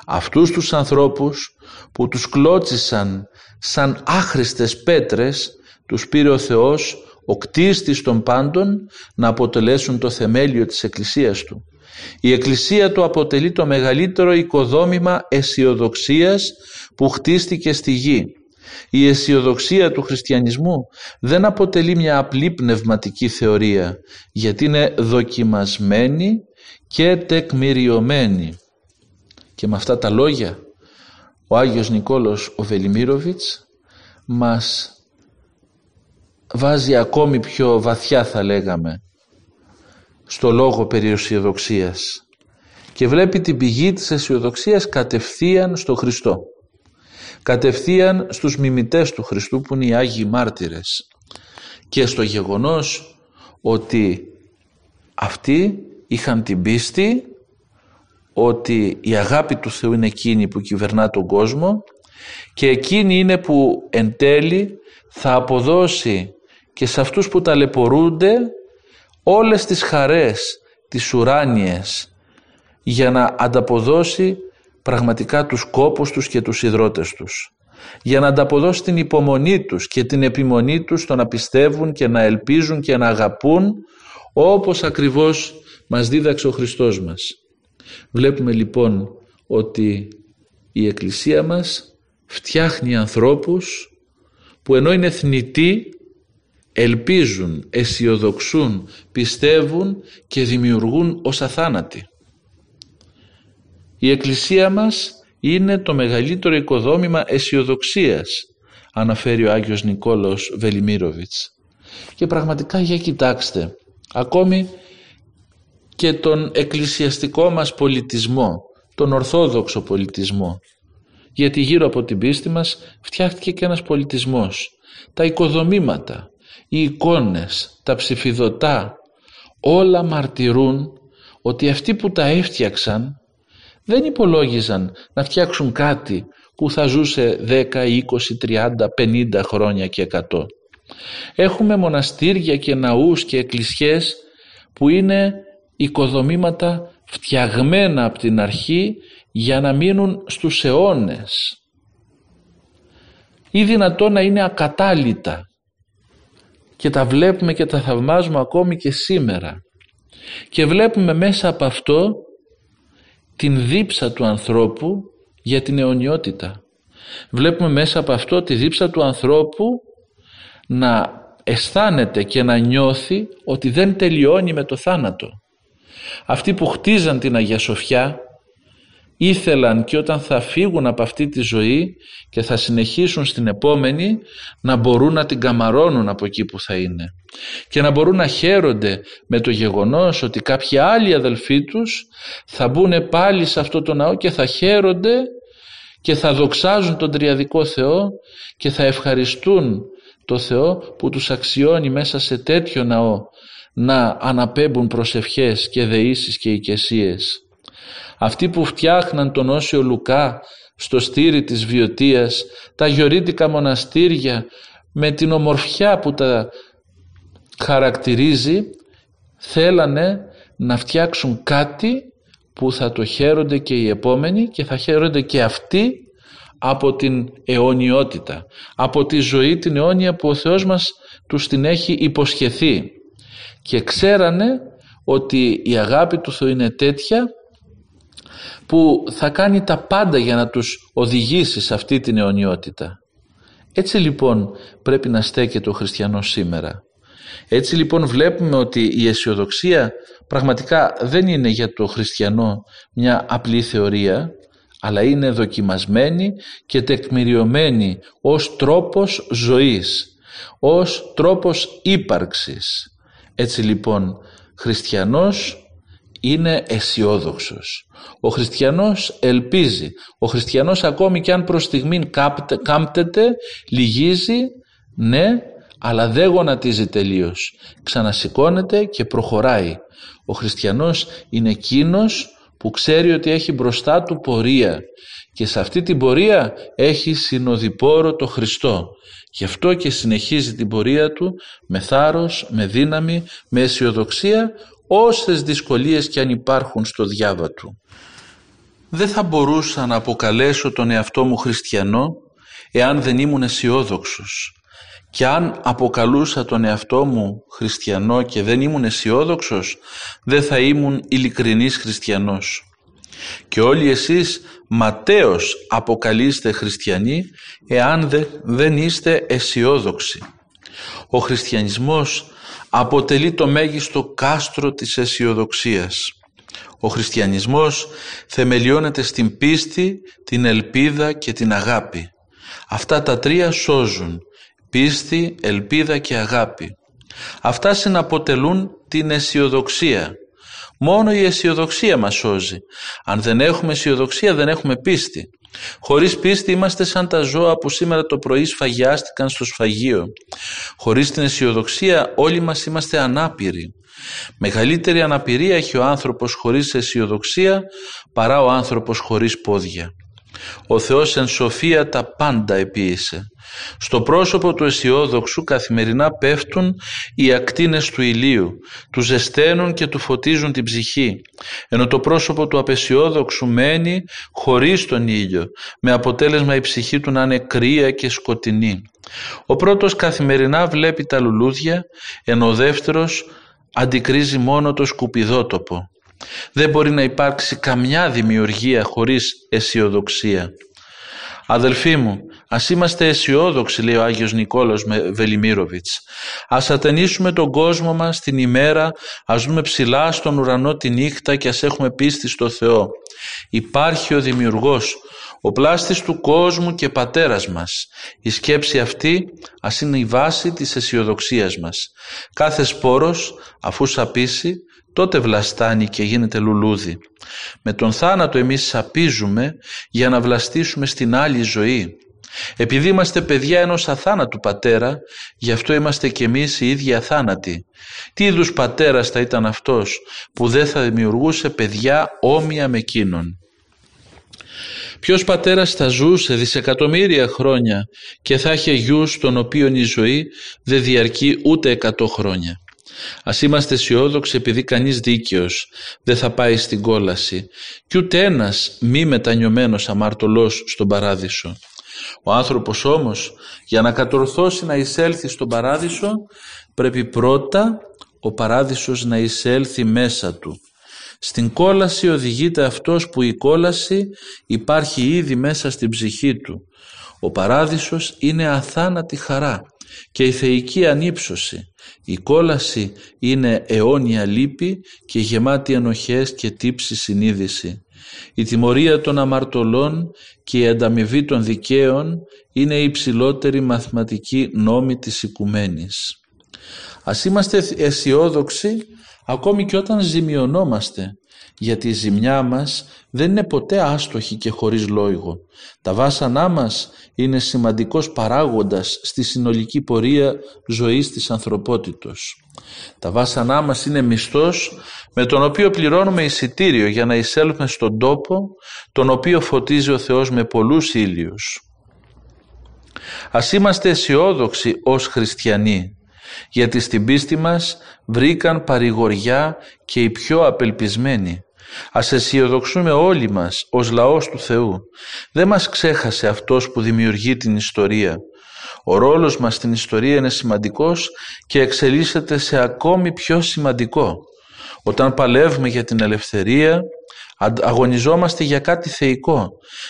Αυτούς τους ανθρώπους που τους κλώτσισαν σαν άχρηστες πέτρες τους πήρε ο Θεός, ο κτίστης των πάντων, να αποτελέσουν το θεμέλιο της Εκκλησίας Του. Η Εκκλησία Του αποτελεί το μεγαλύτερο οικοδόμημα αισιοδοξίας που χτίστηκε στη γη. Η αισιοδοξία του χριστιανισμού δεν αποτελεί μια απλή πνευματική θεωρία, γιατί είναι δοκιμασμένη και τεκμηριωμένη. Και με αυτά τα λόγια ο Άγιος Νικόλος ο Βελιμίροβιτς μας βάζει ακόμη πιο βαθιά θα λέγαμε στο λόγο περί αισιοδοξίας και βλέπει την πηγή της αισιοδοξίας κατευθείαν στο Χριστό κατευθείαν στους μιμητές του Χριστού που είναι οι Άγιοι Μάρτυρες και στο γεγονός ότι αυτοί είχαν την πίστη ότι η αγάπη του Θεού είναι εκείνη που κυβερνά τον κόσμο και εκείνη είναι που εν τέλει θα αποδώσει και σε αυτούς που ταλαιπωρούνται όλες τις χαρές τις ουράνιες για να ανταποδώσει πραγματικά τους κόπους τους και τους υδρότες τους για να ανταποδώσει την υπομονή τους και την επιμονή τους στο να πιστεύουν και να ελπίζουν και να αγαπούν όπως ακριβώς μας δίδαξε ο Χριστός μας. Βλέπουμε λοιπόν ότι η Εκκλησία μας φτιάχνει ανθρώπους που ενώ είναι θνητοί ελπίζουν, αισιοδοξούν, πιστεύουν και δημιουργούν ως αθάνατοι. Η Εκκλησία μας είναι το μεγαλύτερο οικοδόμημα αισιοδοξίας, αναφέρει ο Άγιος Νικόλος Βελιμίροβιτς. Και πραγματικά για κοιτάξτε, ακόμη και τον εκκλησιαστικό μας πολιτισμό, τον ορθόδοξο πολιτισμό. Γιατί γύρω από την πίστη μας φτιάχτηκε και ένας πολιτισμός. Τα οικοδομήματα, οι εικόνες, τα ψηφιδωτά, όλα μαρτυρούν ότι αυτοί που τα έφτιαξαν δεν υπολόγιζαν να φτιάξουν κάτι που θα ζούσε 10, 20, 30, 50 χρόνια και 100. Έχουμε μοναστήρια και ναούς και εκκλησιές που είναι οικοδομήματα φτιαγμένα από την αρχή για να μείνουν στους αιώνες ή δυνατόν να είναι ακατάλητα και τα βλέπουμε και τα θαυμάζουμε ακόμη και σήμερα και βλέπουμε μέσα από αυτό την δίψα του ανθρώπου για την αιωνιότητα. Βλέπουμε μέσα από αυτό τη δίψα του ανθρώπου να αισθάνεται και να νιώθει ότι δεν τελειώνει με το θάνατο. Αυτοί που χτίζαν την Αγία Σοφιά ήθελαν και όταν θα φύγουν από αυτή τη ζωή και θα συνεχίσουν στην επόμενη να μπορούν να την καμαρώνουν από εκεί που θα είναι και να μπορούν να χαίρονται με το γεγονός ότι κάποιοι άλλοι αδελφοί τους θα μπουν πάλι σε αυτό το ναό και θα χαίρονται και θα δοξάζουν τον Τριαδικό Θεό και θα ευχαριστούν το Θεό που τους αξιώνει μέσα σε τέτοιο ναό να αναπέμπουν προσευχές και δεήσεις και οικεσίες. Αυτοί που φτιάχναν τον Όσιο Λουκά στο στήρι της Βιωτίας, τα γιορίτικα μοναστήρια με την ομορφιά που τα χαρακτηρίζει, θέλανε να φτιάξουν κάτι που θα το χαίρονται και οι επόμενοι και θα χαίρονται και αυτοί από την αιωνιότητα, από τη ζωή την αιώνια που ο Θεός μας τους την έχει υποσχεθεί. Και ξέρανε ότι η αγάπη του Θεού είναι τέτοια που θα κάνει τα πάντα για να τους οδηγήσει σε αυτή την αιωνιότητα. Έτσι λοιπόν πρέπει να στέκεται ο χριστιανός σήμερα. Έτσι λοιπόν βλέπουμε ότι η αισιοδοξία πραγματικά δεν είναι για το χριστιανό μια απλή θεωρία αλλά είναι δοκιμασμένη και τεκμηριωμένη ως τρόπος ζωής, ως τρόπος ύπαρξης. Έτσι λοιπόν χριστιανός είναι αισιόδοξος. Ο χριστιανός ελπίζει. Ο χριστιανός ακόμη και αν προς στιγμήν κάμπτεται, λυγίζει, ναι, αλλά δεν γονατίζει τελείως. Ξανασηκώνεται και προχωράει. Ο χριστιανός είναι εκείνος που ξέρει ότι έχει μπροστά του πορεία και σε αυτή την πορεία έχει συνοδοιπόρο το Χριστό. Γι' αυτό και συνεχίζει την πορεία του με θάρρος, με δύναμη, με αισιοδοξία όσες δυσκολίες και αν υπάρχουν στο διάβα του. Δεν θα μπορούσα να αποκαλέσω τον εαυτό μου χριστιανό εάν δεν ήμουν αισιόδοξος. Και αν αποκαλούσα τον εαυτό μου χριστιανό και δεν ήμουν αισιόδοξος, δεν θα ήμουν ειλικρινής χριστιανός. Και όλοι εσείς ματέως αποκαλείστε χριστιανοί εάν δεν είστε αισιόδοξοι. Ο χριστιανισμός αποτελεί το μέγιστο κάστρο της αισιοδοξίας. Ο χριστιανισμός θεμελιώνεται στην πίστη, την ελπίδα και την αγάπη. Αυτά τα τρία σώζουν, πίστη, ελπίδα και αγάπη. Αυτά συναποτελούν την αισιοδοξία. Μόνο η αισιοδοξία μας σώζει. Αν δεν έχουμε αισιοδοξία δεν έχουμε πίστη. Χωρίς πίστη είμαστε σαν τα ζώα που σήμερα το πρωί σφαγιάστηκαν στο σφαγείο. Χωρίς την αισιοδοξία όλοι μας είμαστε ανάπηροι. Μεγαλύτερη αναπηρία έχει ο άνθρωπος χωρίς αισιοδοξία παρά ο άνθρωπος χωρίς πόδια. Ο Θεός εν σοφία τα πάντα επίησε. Στο πρόσωπο του αισιόδοξου καθημερινά πέφτουν οι ακτίνες του ηλίου, τους ζεσταίνουν και του φωτίζουν την ψυχή, ενώ το πρόσωπο του απεσιόδοξου μένει χωρίς τον ήλιο, με αποτέλεσμα η ψυχή του να είναι κρύα και σκοτεινή. Ο πρώτος καθημερινά βλέπει τα λουλούδια, ενώ ο δεύτερος αντικρίζει μόνο το σκουπιδότοπο. Δεν μπορεί να υπάρξει καμιά δημιουργία χωρίς αισιοδοξία. Αδελφοί μου, ας είμαστε αισιόδοξοι, λέει ο Άγιος Νικόλαος Βελιμίροβιτς. Ας ατενίσουμε τον κόσμο μας την ημέρα, ας δούμε ψηλά στον ουρανό τη νύχτα και ας έχουμε πίστη στο Θεό. Υπάρχει ο Δημιουργός, ο πλάστης του κόσμου και πατέρας μας. Η σκέψη αυτή ας είναι η βάση της αισιοδοξίας μας. Κάθε σπόρος, αφού σαπίσει, τότε βλαστάνει και γίνεται λουλούδι. Με τον θάνατο εμείς σαπίζουμε για να βλαστήσουμε στην άλλη ζωή. Επειδή είμαστε παιδιά ενός αθάνατου πατέρα, γι' αυτό είμαστε κι εμείς οι ίδιοι αθάνατοι. Τι είδους πατέρας θα ήταν αυτός που δεν θα δημιουργούσε παιδιά όμοια με εκείνον; Ποιος πατέρας θα ζούσε δισεκατομμύρια χρόνια και θα είχε γιους τον οποίον η ζωή δεν διαρκεί ούτε εκατό χρόνια; Ας είμαστε αισιόδοξοι επειδή κανείς δίκαιος δεν θα πάει στην κόλαση και ούτε ένας μη μετανιωμένος αμαρτωλός στον παράδεισο. Ο άνθρωπος όμως για να κατορθώσει να εισέλθει στον παράδεισο πρέπει πρώτα ο παράδεισος να εισέλθει μέσα του. Στην κόλαση οδηγείται αυτός που η κόλαση υπάρχει ήδη μέσα στην ψυχή του. Ο παράδεισος είναι αθάνατη χαρά και η θεϊκή ανύψωση. Η κόλαση είναι αιώνια λύπη και γεμάτη ενοχές και τύψη συνείδηση. Η τιμωρία των αμαρτωλών και η ανταμοιβή των δικαίων είναι η υψηλότερη μαθηματική νόμη της οικουμένης. Ας είμαστε αισιόδοξοι ακόμη και όταν ζημιωνόμαστε, γιατί η ζημιά μας δεν είναι ποτέ άστοχη και χωρίς λόγο. Τα βάσανά μας είναι σημαντικός παράγοντας στη συνολική πορεία ζωής της ανθρωπότητος. Τα βάσανά μας είναι μισθός με τον οποίο πληρώνουμε εισιτήριο για να εισέλθουμε στον τόπο τον οποίο φωτίζει ο Θεός με πολλούς ήλιους. Ας είμαστε αισιόδοξοι ως χριστιανοί γιατί στην πίστη μας βρήκαν παρηγοριά και οι πιο απελπισμένοι. Ας αισιοδοξούμε όλοι μας ως λαός του Θεού. Δεν μας ξέχασε Αυτός που δημιουργεί την ιστορία. Ο ρόλος μας στην ιστορία είναι σημαντικός και εξελίσσεται σε ακόμη πιο σημαντικό. Όταν παλεύουμε για την ελευθερία, αγωνιζόμαστε για κάτι θεϊκό,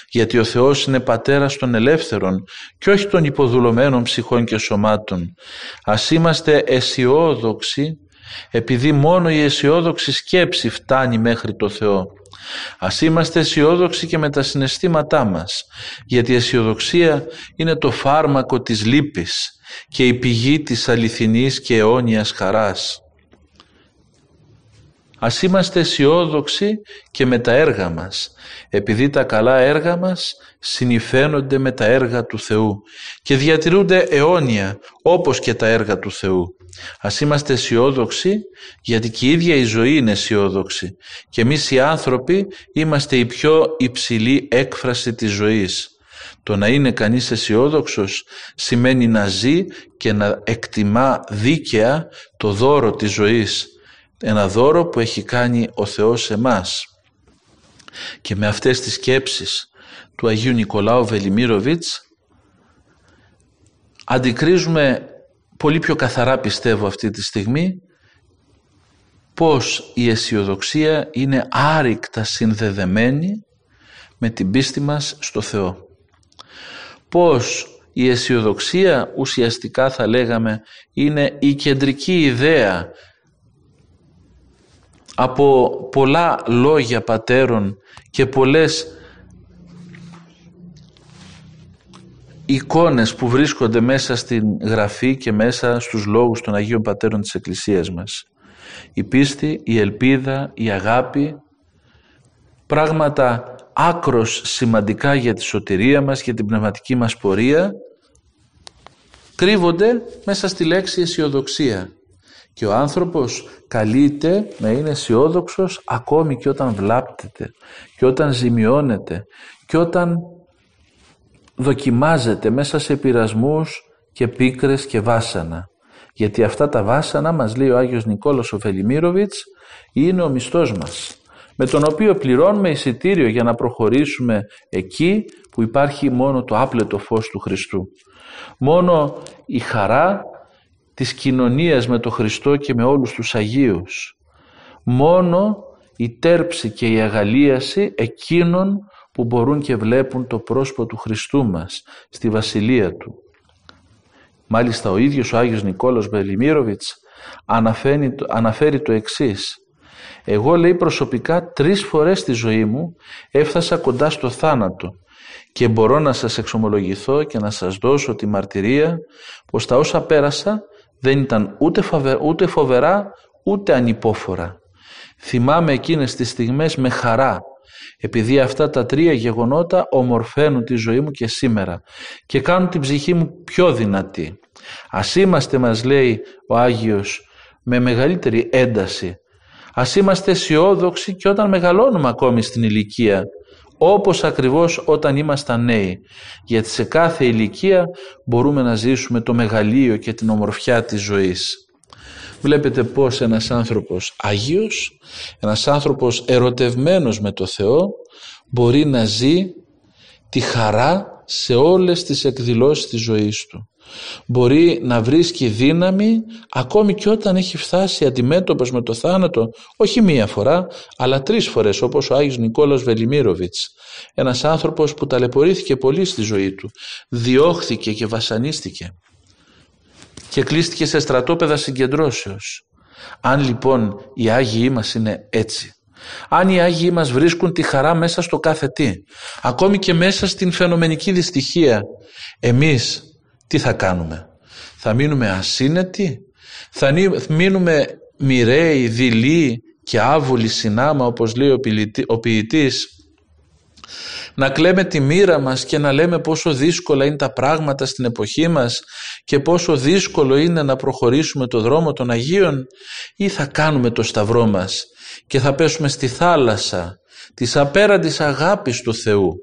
γιατί ο Θεός είναι πατέρας των ελεύθερων και όχι των υποδουλωμένων ψυχών και σωμάτων. Ας είμαστε αισιόδοξοι, επειδή μόνο η αισιόδοξη σκέψη φτάνει μέχρι το Θεό. Ας είμαστε αισιόδοξοι και με τα συναισθήματά μας, γιατί η αισιοδοξία είναι το φάρμακο της λύπης και η πηγή της αληθινής και αιώνιας χαράς. Ας είμαστε αισιόδοξοι και με τα έργα μας, επειδή τα καλά έργα μας συνηφαίνονται με τα έργα του Θεού και διατηρούνται αιώνια όπως και τα έργα του Θεού. Ας είμαστε αισιόδοξοι γιατί και η ίδια η ζωή είναι αισιόδοξη και εμείς οι άνθρωποι είμαστε η πιο υψηλή έκφραση της ζωής. Το να είναι κανείς αισιόδοξος σημαίνει να ζει και να εκτιμά δίκαια το δώρο της ζωής ένα δώρο που έχει κάνει ο Θεός σε μας. Και με αυτές τις σκέψεις του Αγίου Νικολάου Βελιμίροβιτς αντικρίζουμε πολύ πιο καθαρά πιστεύω αυτή τη στιγμή πως η αισιοδοξία είναι άρρηκτα συνδεδεμένη με την πίστη μας στο Θεό. Πως η αισιοδοξία ουσιαστικά θα λέγαμε είναι η κεντρική ιδέα από πολλά λόγια πατέρων και πολλές εικόνες που βρίσκονται μέσα στην γραφή και μέσα στους λόγους των Αγίων Πατέρων της Εκκλησίας μας. Η πίστη, η ελπίδα, η αγάπη, πράγματα άκρος σημαντικά για τη σωτηρία μας, για την πνευματική μας πορεία, κρύβονται μέσα στη λέξη αισιοδοξία. Και ο άνθρωπος καλείται να είναι αισιόδοξος ακόμη και όταν βλάπτεται και όταν ζημιώνεται και όταν δοκιμάζεται μέσα σε πειρασμούς και πίκρες και βάσανα. Γιατί αυτά τα βάσανα μας λέει ο Άγιος Νικόλος ο Φελιμίροβιτς είναι ο μισθός μας με τον οποίο πληρώνουμε εισιτήριο για να προχωρήσουμε εκεί που υπάρχει μόνο το άπλετο φως του Χριστού. Μόνο η χαρά της κοινωνίας με τον Χριστό και με όλους τους Αγίους. Μόνο η τέρψη και η αγαλίαση εκείνων που μπορούν και βλέπουν το πρόσωπο του Χριστού μας στη Βασιλεία Του. Μάλιστα ο ίδιος ο Άγιος Νικόλος Μπελιμίροβιτς αναφέρει, αναφέρει το εξής «Εγώ λέει προσωπικά τρεις φορές στη ζωή μου έφτασα κοντά στο θάνατο και μπορώ να σας εξομολογηθώ και να σας δώσω τη μαρτυρία πως τα όσα πέρασα δεν ήταν ούτε, ούτε φοβερά ούτε ανυπόφορα. Θυμάμαι εκείνες τις στιγμές με χαρά επειδή αυτά τα τρία γεγονότα ομορφαίνουν τη ζωή μου και σήμερα και κάνουν την ψυχή μου πιο δυνατή. Ας είμαστε μας λέει ο Άγιος με μεγαλύτερη ένταση. Ας είμαστε αισιόδοξοι και όταν μεγαλώνουμε ακόμη στην ηλικία όπως ακριβώς όταν ήμασταν νέοι γιατί σε κάθε ηλικία μπορούμε να ζήσουμε το μεγαλείο και την ομορφιά της ζωής. Βλέπετε πως ένας άνθρωπος Άγιος, ένας άνθρωπος ερωτευμένος με το Θεό μπορεί να ζει τη χαρά σε όλες τις εκδηλώσεις της ζωής του. Μπορεί να βρίσκει δύναμη ακόμη και όταν έχει φτάσει αντιμέτωπος με το θάνατο όχι μία φορά αλλά τρεις φορές όπως ο Άγιος Νικόλαος Βελιμίροβιτς ένας άνθρωπος που ταλαιπωρήθηκε πολύ στη ζωή του διώχθηκε και βασανίστηκε και κλείστηκε σε στρατόπεδα συγκεντρώσεως. Αν λοιπόν οι Άγιοι μας είναι έτσι, αν οι Άγιοι μας βρίσκουν τη χαρά μέσα στο κάθε τι, ακόμη και μέσα στην φαινομενική δυστυχία, εμείς τι θα κάνουμε; Θα μείνουμε ασύνετοι, θα μείνουμε μοιραίοι, δειλοί και άβολοι συνάμα όπως λέει ο ποιητής; Να κλαίμε τη μοίρα μας και να λέμε πόσο δύσκολα είναι τα πράγματα στην εποχή μας και πόσο δύσκολο είναι να προχωρήσουμε το δρόμο των Αγίων; Ή θα κάνουμε το σταυρό μας και θα πέσουμε στη θάλασσα της απέραντης αγάπης του Θεού;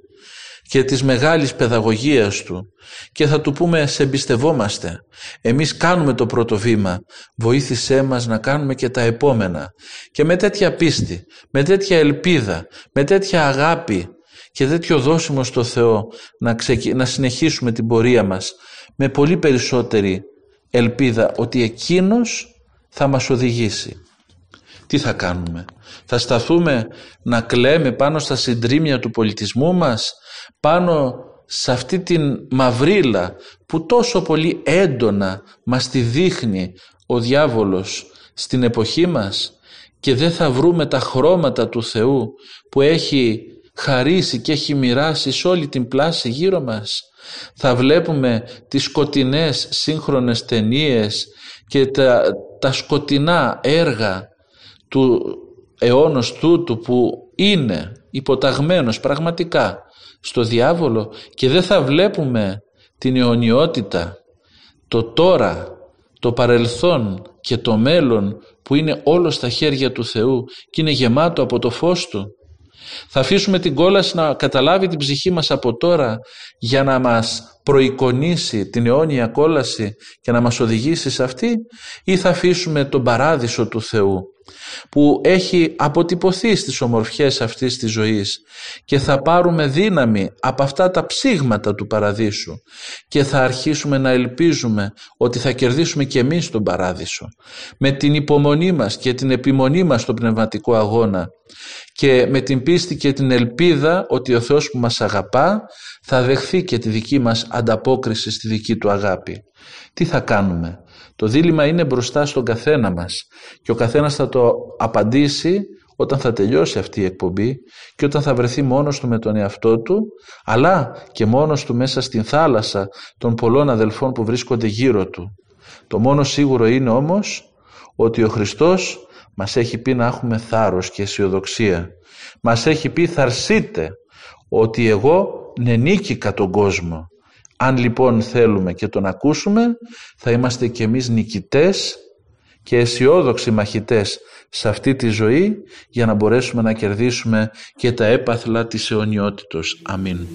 Και της μεγάλης παιδαγωγίας Του και θα Του πούμε σε εμπιστευόμαστε. Εμείς κάνουμε το πρώτο βήμα, βοήθησέ μας να κάνουμε και τα επόμενα. Και με τέτοια πίστη, με τέτοια ελπίδα, με τέτοια αγάπη και τέτοιο δώσιμο στο Θεό να, να συνεχίσουμε την πορεία μας με πολύ περισσότερη ελπίδα ότι Εκείνος θα μας οδηγήσει. Τι θα κάνουμε; Θα σταθούμε να κλαίμε πάνω στα συντρίμια του πολιτισμού μας, πάνω σε αυτή την μαυρίλα που τόσο πολύ έντονα μας τη δείχνει ο διάβολος στην εποχή μας και δεν θα βρούμε τα χρώματα του Θεού που έχει χαρίσει και έχει μοιράσει σε όλη την πλάση γύρω μας. Θα βλέπουμε τις σκοτεινές σύγχρονες ταινίες και τα, τα σκοτεινά έργα του αιώνος τούτου που είναι υποταγμένος πραγματικά στο διάβολο και δεν θα βλέπουμε την αιωνιότητα, το τώρα, το παρελθόν και το μέλλον που είναι όλο στα χέρια του Θεού και είναι γεμάτο από το φως Του. Θα αφήσουμε την κόλαση να καταλάβει την ψυχή μας από τώρα για να μας προεικονίσει την αιώνια κόλαση και να μας οδηγήσει σε αυτή ή θα αφήσουμε τον παράδεισο του Θεού που έχει αποτυπωθεί στις ομορφιές αυτής της ζωής και θα πάρουμε δύναμη από αυτά τα ψήγματα του παραδείσου και θα αρχίσουμε να ελπίζουμε ότι θα κερδίσουμε και εμείς τον παράδεισο με την υπομονή μας και την επιμονή μας στο πνευματικό αγώνα και με την πίστη και την ελπίδα ότι ο Θεός που μας αγαπά θα δεχθεί και τη δική μας ανταπόκριση στη δική του αγάπη. Τι θα κάνουμε; Το δίλημα είναι μπροστά στον καθένα μας και ο καθένας θα το απαντήσει όταν θα τελειώσει αυτή η εκπομπή και όταν θα βρεθεί μόνος του με τον εαυτό του αλλά και μόνος του μέσα στην θάλασσα των πολλών αδελφών που βρίσκονται γύρω του. Το μόνο σίγουρο είναι όμως ότι ο Χριστός μας έχει πει να έχουμε θάρρος και αισιοδοξία. Μας έχει πει θαρσείτε ότι εγώ νενίκηκα τον κόσμο. Αν λοιπόν θέλουμε και τον ακούσουμε θα είμαστε και εμείς νικητές και αισιόδοξοι μαχητές σε αυτή τη ζωή για να μπορέσουμε να κερδίσουμε και τα έπαθλα της αιωνιότητος. Αμήν.